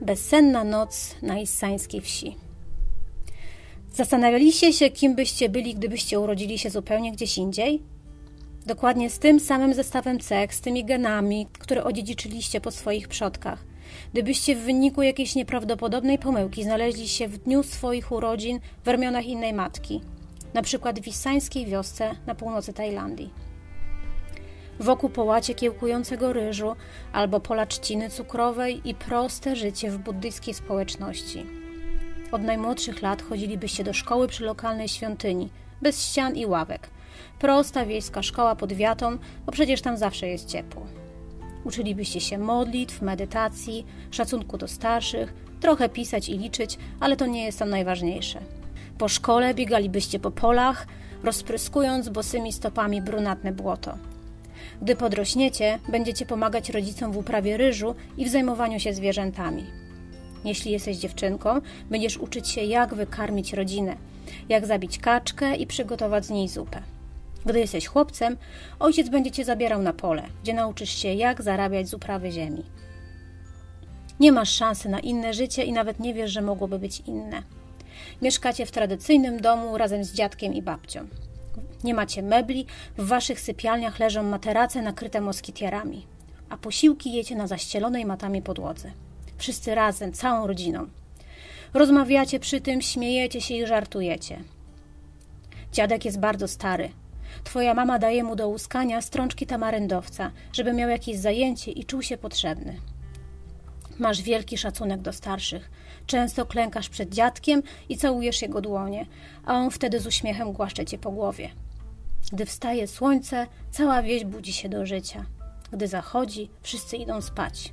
Bezsenna noc na issańskiej wsi. Zastanawialiście się, kim byście byli, gdybyście urodzili się zupełnie gdzieś indziej? Dokładnie z tym samym zestawem cech, z tymi genami, które odziedziczyliście po swoich przodkach. Gdybyście w wyniku jakiejś nieprawdopodobnej pomyłki znaleźli się w dniu swoich urodzin w ramionach innej matki, na przykład w issańskiej wiosce na północy Tajlandii wokół połacie kiełkującego ryżu albo pola trzciny cukrowej i proste życie w buddyjskiej społeczności. Od najmłodszych lat chodzilibyście do szkoły przy lokalnej świątyni, bez ścian i ławek. Prosta wiejska szkoła pod wiatą, bo przecież tam zawsze jest ciepło. Uczylibyście się modlitw, medytacji, szacunku do starszych, trochę pisać i liczyć, ale to nie jest tam najważniejsze. Po szkole biegalibyście po polach, rozpryskując bosymi stopami brunatne błoto. Gdy podrośniecie, będziecie pomagać rodzicom w uprawie ryżu i w zajmowaniu się zwierzętami. Jeśli jesteś dziewczynką, będziesz uczyć się, jak wykarmić rodzinę, jak zabić kaczkę i przygotować z niej zupę. Gdy jesteś chłopcem, ojciec będzie cię zabierał na pole, gdzie nauczysz się, jak zarabiać z uprawy ziemi. Nie masz szansy na inne życie i nawet nie wiesz, że mogłoby być inne. Mieszkacie w tradycyjnym domu razem z dziadkiem i babcią. Nie macie mebli, w waszych sypialniach leżą materace nakryte moskitierami, a posiłki jecie na zaścielonej matami podłodze. Wszyscy razem, całą rodziną. Rozmawiacie przy tym, śmiejecie się i żartujecie. Dziadek jest bardzo stary. Twoja mama daje mu do łuskania strączki tamaryndowca, żeby miał jakieś zajęcie i czuł się potrzebny. Masz wielki szacunek do starszych. Często klękasz przed dziadkiem i całujesz jego dłonie, a on wtedy z uśmiechem głaszcze cię po głowie. Gdy wstaje słońce, cała wieś budzi się do życia. Gdy zachodzi, wszyscy idą spać.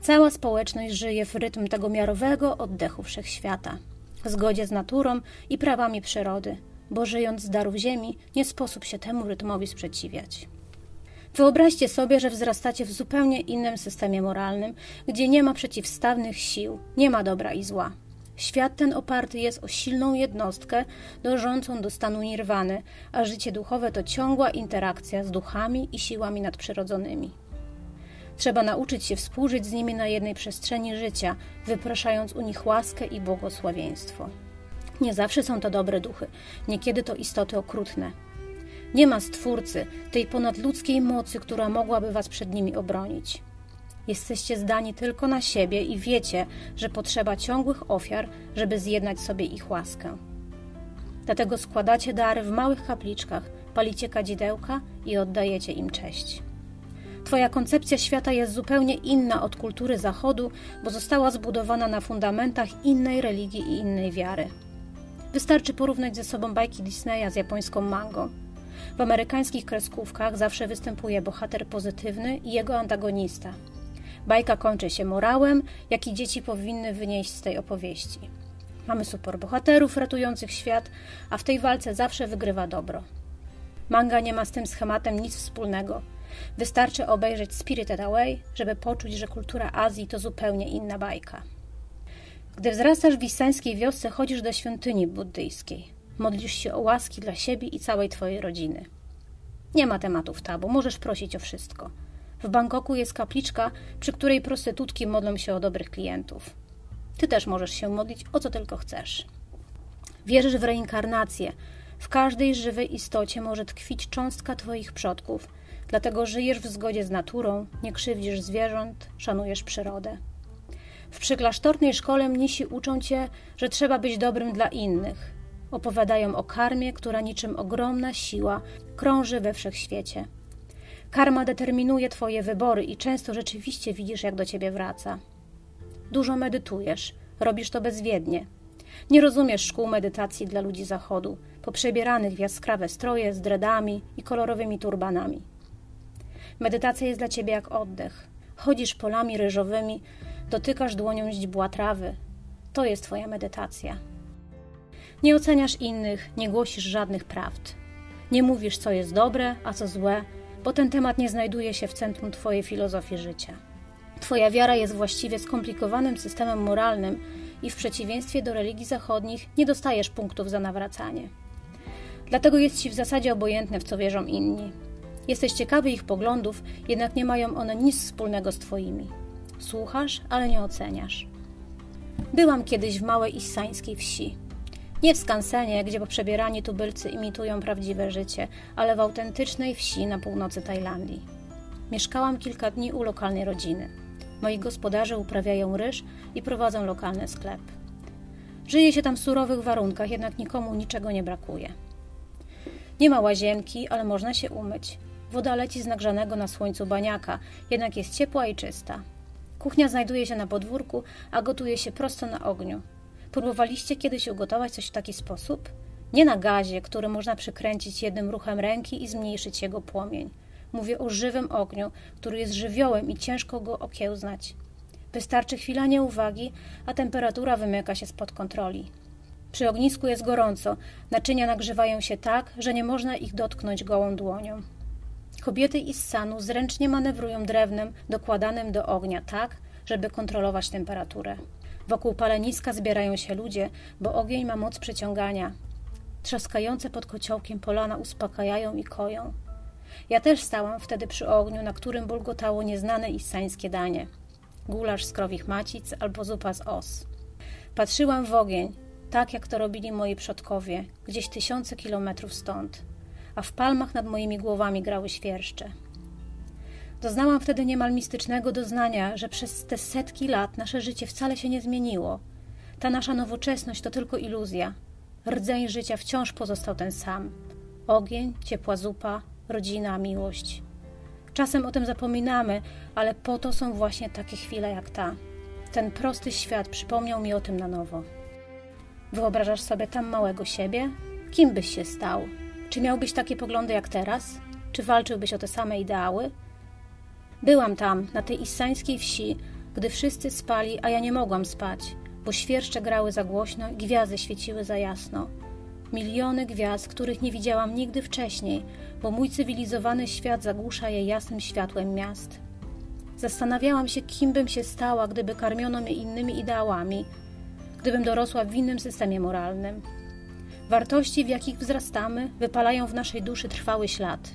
Cała społeczność żyje w rytm tego miarowego oddechu wszechświata, w zgodzie z naturą i prawami przyrody, bo żyjąc z darów ziemi, nie sposób się temu rytmowi sprzeciwiać. Wyobraźcie sobie, że wzrastacie w zupełnie innym systemie moralnym, gdzie nie ma przeciwstawnych sił, nie ma dobra i zła. Świat ten oparty jest o silną jednostkę dążącą do stanu nirwany, a życie duchowe to ciągła interakcja z duchami i siłami nadprzyrodzonymi. Trzeba nauczyć się współżyć z nimi na jednej przestrzeni życia, wypraszając u nich łaskę i błogosławieństwo. Nie zawsze są to dobre duchy, niekiedy to istoty okrutne. Nie ma stwórcy, tej ponadludzkiej mocy, która mogłaby was przed nimi obronić. Jesteście zdani tylko na siebie i wiecie, że potrzeba ciągłych ofiar, żeby zjednać sobie ich łaskę. Dlatego składacie dary w małych kapliczkach, palicie kadzidełka i oddajecie im cześć. Twoja koncepcja świata jest zupełnie inna od kultury Zachodu, bo została zbudowana na fundamentach innej religii i innej wiary. Wystarczy porównać ze sobą bajki Disneya z japońską mangą. W amerykańskich kreskówkach zawsze występuje bohater pozytywny i jego antagonista – Bajka kończy się morałem, jaki dzieci powinny wynieść z tej opowieści. Mamy superbohaterów ratujących świat, a w tej walce zawsze wygrywa dobro. Manga nie ma z tym schematem nic wspólnego. Wystarczy obejrzeć Spirited Away, żeby poczuć, że kultura Azji to zupełnie inna bajka. Gdy wzrastasz w wisańskiej wiosce, chodzisz do świątyni buddyjskiej. Modlisz się o łaski dla siebie i całej twojej rodziny. Nie ma tematów tabu, możesz prosić o wszystko – w Bangkoku jest kapliczka, przy której prostytutki modlą się o dobrych klientów. Ty też możesz się modlić o co tylko chcesz. Wierzysz w reinkarnację. W każdej żywej istocie może tkwić cząstka Twoich przodków, dlatego żyjesz w zgodzie z naturą, nie krzywdzisz zwierząt, szanujesz przyrodę. W przyklasztornej szkole mnisi uczą Cię, że trzeba być dobrym dla innych. Opowiadają o karmie, która niczym ogromna siła krąży we wszechświecie. Karma determinuje Twoje wybory i często rzeczywiście widzisz, jak do Ciebie wraca. Dużo medytujesz, robisz to bezwiednie. Nie rozumiesz szkół medytacji dla ludzi zachodu, poprzebieranych w jaskrawe stroje z dredami i kolorowymi turbanami. Medytacja jest dla Ciebie jak oddech. Chodzisz polami ryżowymi, dotykasz dłonią źdźbła trawy. To jest Twoja medytacja. Nie oceniasz innych, nie głosisz żadnych prawd. Nie mówisz, co jest dobre, a co złe, bo ten temat nie znajduje się w centrum Twojej filozofii życia. Twoja wiara jest właściwie skomplikowanym systemem moralnym i w przeciwieństwie do religii zachodnich nie dostajesz punktów za nawracanie. Dlatego jest Ci w zasadzie obojętne, w co wierzą inni. Jesteś ciekawy ich poglądów, jednak nie mają one nic wspólnego z Twoimi. Słuchasz, ale nie oceniasz. Byłam kiedyś w małej issańskiej wsi. Nie w skansenie, gdzie poprzebierani tubylcy imitują prawdziwe życie, ale w autentycznej wsi na północy Tajlandii. Mieszkałam kilka dni u lokalnej rodziny. Moi gospodarze uprawiają ryż i prowadzą lokalny sklep. Żyje się tam w surowych warunkach, jednak nikomu niczego nie brakuje. Nie ma łazienki, ale można się umyć. Woda leci z nagrzanego na słońcu baniaka, jednak jest ciepła i czysta. Kuchnia znajduje się na podwórku, a gotuje się prosto na ogniu. Próbowaliście kiedyś ugotować coś w taki sposób? Nie na gazie, który można przykręcić jednym ruchem ręki i zmniejszyć jego płomień. Mówię o żywym ogniu, który jest żywiołem i ciężko go okiełznać. Wystarczy chwila nieuwagi, a temperatura wymyka się spod kontroli. Przy ognisku jest gorąco, naczynia nagrzewają się tak, że nie można ich dotknąć gołą dłonią. Kobiety Issanu zręcznie manewrują drewnem dokładanym do ognia tak, żeby kontrolować temperaturę. Wokół paleniska zbierają się ludzie, bo ogień ma moc przyciągania. Trzaskające pod kociołkiem polana uspokajają i koją. Ja też stałam wtedy przy ogniu, na którym bulgotało nieznane issańskie danie. Gulasz z krowich macic albo zupa z os. Patrzyłam w ogień, tak jak to robili moi przodkowie, gdzieś tysiące kilometrów stąd, a w palmach nad moimi głowami grały świerszcze. Doznałam wtedy niemal mistycznego doznania, że przez te setki lat nasze życie wcale się nie zmieniło. Ta nasza nowoczesność to tylko iluzja. Rdzeń życia wciąż pozostał ten sam. Ogień, ciepła zupa, rodzina, miłość. Czasem o tym zapominamy, ale po to są właśnie takie chwile jak ta. Ten prosty świat przypomniał mi o tym na nowo. Wyobrażasz sobie tam małego siebie? Kim byś się stał? Czy miałbyś takie poglądy jak teraz? Czy walczyłbyś o te same ideały? Byłam tam, na tej issańskiej wsi, gdy wszyscy spali, a ja nie mogłam spać, bo świerszcze grały za głośno i gwiazdy świeciły za jasno. Miliony gwiazd, których nie widziałam nigdy wcześniej, bo mój cywilizowany świat zagłusza je jasnym światłem miast. Zastanawiałam się, kim bym się stała, gdyby karmiono mnie innymi ideałami, gdybym dorosła w innym systemie moralnym. Wartości, w jakich wzrastamy, wypalają w naszej duszy trwały ślad.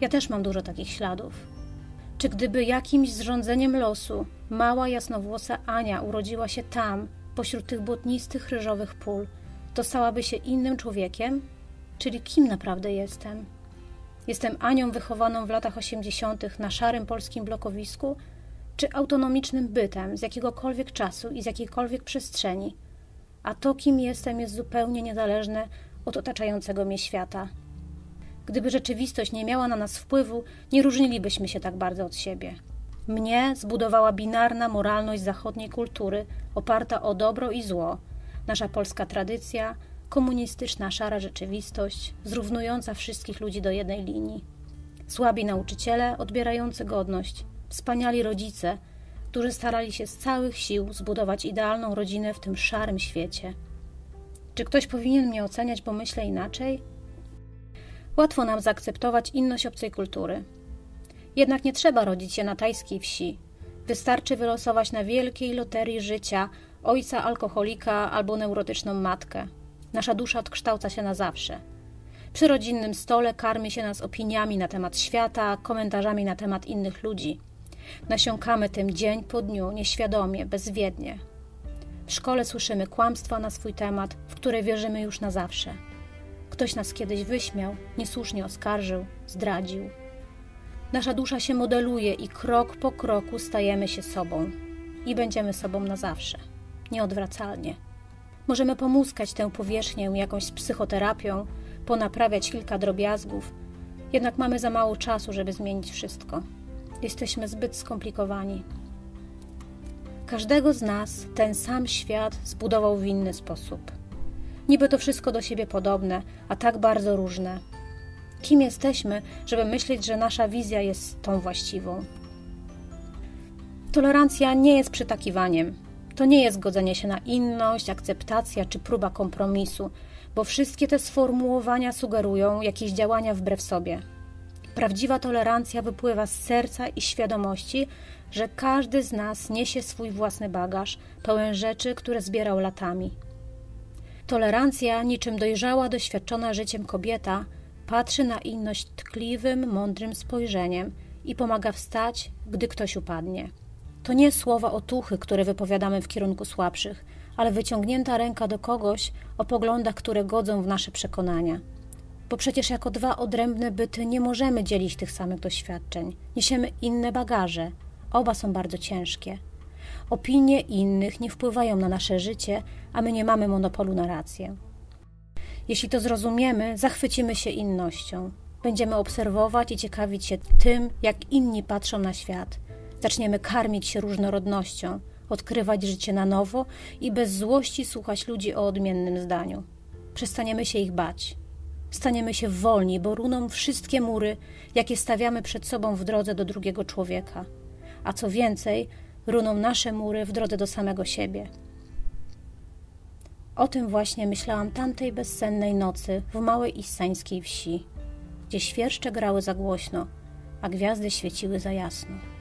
Ja też mam dużo takich śladów. Czy gdyby jakimś zrządzeniem losu mała jasnowłosa Ania urodziła się tam, pośród tych błotnistych, ryżowych pól, to stałaby się innym człowiekiem? Czyli kim naprawdę jestem? Jestem Anią wychowaną w latach osiemdziesiątych na szarym polskim blokowisku, czy autonomicznym bytem z jakiegokolwiek czasu i z jakiejkolwiek przestrzeni, a to, kim jestem, jest zupełnie niezależne od otaczającego mnie świata. Gdyby rzeczywistość nie miała na nas wpływu, nie różnilibyśmy się tak bardzo od siebie. Mnie zbudowała binarna moralność zachodniej kultury, oparta o dobro i zło, nasza polska tradycja, komunistyczna szara rzeczywistość, zrównująca wszystkich ludzi do jednej linii. Słabi nauczyciele, odbierający godność, wspaniali rodzice, którzy starali się z całych sił zbudować idealną rodzinę w tym szarym świecie. Czy ktoś powinien mnie oceniać, bo myślę inaczej? Łatwo nam zaakceptować inność obcej kultury. Jednak nie trzeba rodzić się na tajskiej wsi. Wystarczy wylosować na wielkiej loterii życia ojca alkoholika albo neurotyczną matkę. Nasza dusza odkształca się na zawsze. Przy rodzinnym stole karmi się nas opiniami na temat świata, komentarzami na temat innych ludzi. Nasiąkamy tym dzień po dniu, nieświadomie, bezwiednie. W szkole słyszymy kłamstwa na swój temat, w które wierzymy już na zawsze. Ktoś nas kiedyś wyśmiał, niesłusznie oskarżył, zdradził. Nasza dusza się modeluje i krok po kroku stajemy się sobą. I będziemy sobą na zawsze, nieodwracalnie. Możemy pomuskać tę powierzchnię jakąś psychoterapią, ponaprawiać kilka drobiazgów, jednak mamy za mało czasu, żeby zmienić wszystko. Jesteśmy zbyt skomplikowani. Każdego z nas ten sam świat zbudował w inny sposób. Niby to wszystko do siebie podobne, a tak bardzo różne. Kim jesteśmy, żeby myśleć, że nasza wizja jest tą właściwą? Tolerancja nie jest przytakiwaniem. To nie jest godzenie się na inność, akceptacja czy próba kompromisu, bo wszystkie te sformułowania sugerują jakieś działania wbrew sobie. Prawdziwa tolerancja wypływa z serca i świadomości, że każdy z nas niesie swój własny bagaż, pełen rzeczy, które zbierał latami. Tolerancja, niczym dojrzała, doświadczona życiem kobieta, patrzy na inność tkliwym, mądrym spojrzeniem i pomaga wstać, gdy ktoś upadnie. To nie słowa otuchy, które wypowiadamy w kierunku słabszych, ale wyciągnięta ręka do kogoś o poglądach, które godzą w nasze przekonania. Bo przecież jako dwa odrębne byty nie możemy dzielić tych samych doświadczeń. Niesiemy inne bagaże. Oba są bardzo ciężkie. Opinie innych nie wpływają na nasze życie, a my nie mamy monopolu na rację. Jeśli to zrozumiemy, zachwycimy się innością. Będziemy obserwować i ciekawić się tym, jak inni patrzą na świat. Zaczniemy karmić się różnorodnością, odkrywać życie na nowo i bez złości słuchać ludzi o odmiennym zdaniu. Przestaniemy się ich bać. Staniemy się wolni, bo runą wszystkie mury, jakie stawiamy przed sobą w drodze do drugiego człowieka. A co więcej, runą nasze mury w drodze do samego siebie. O tym właśnie myślałam tamtej bezsennej nocy w małej issańskiej wsi, gdzie świerszcze grały za głośno, a gwiazdy świeciły za jasno.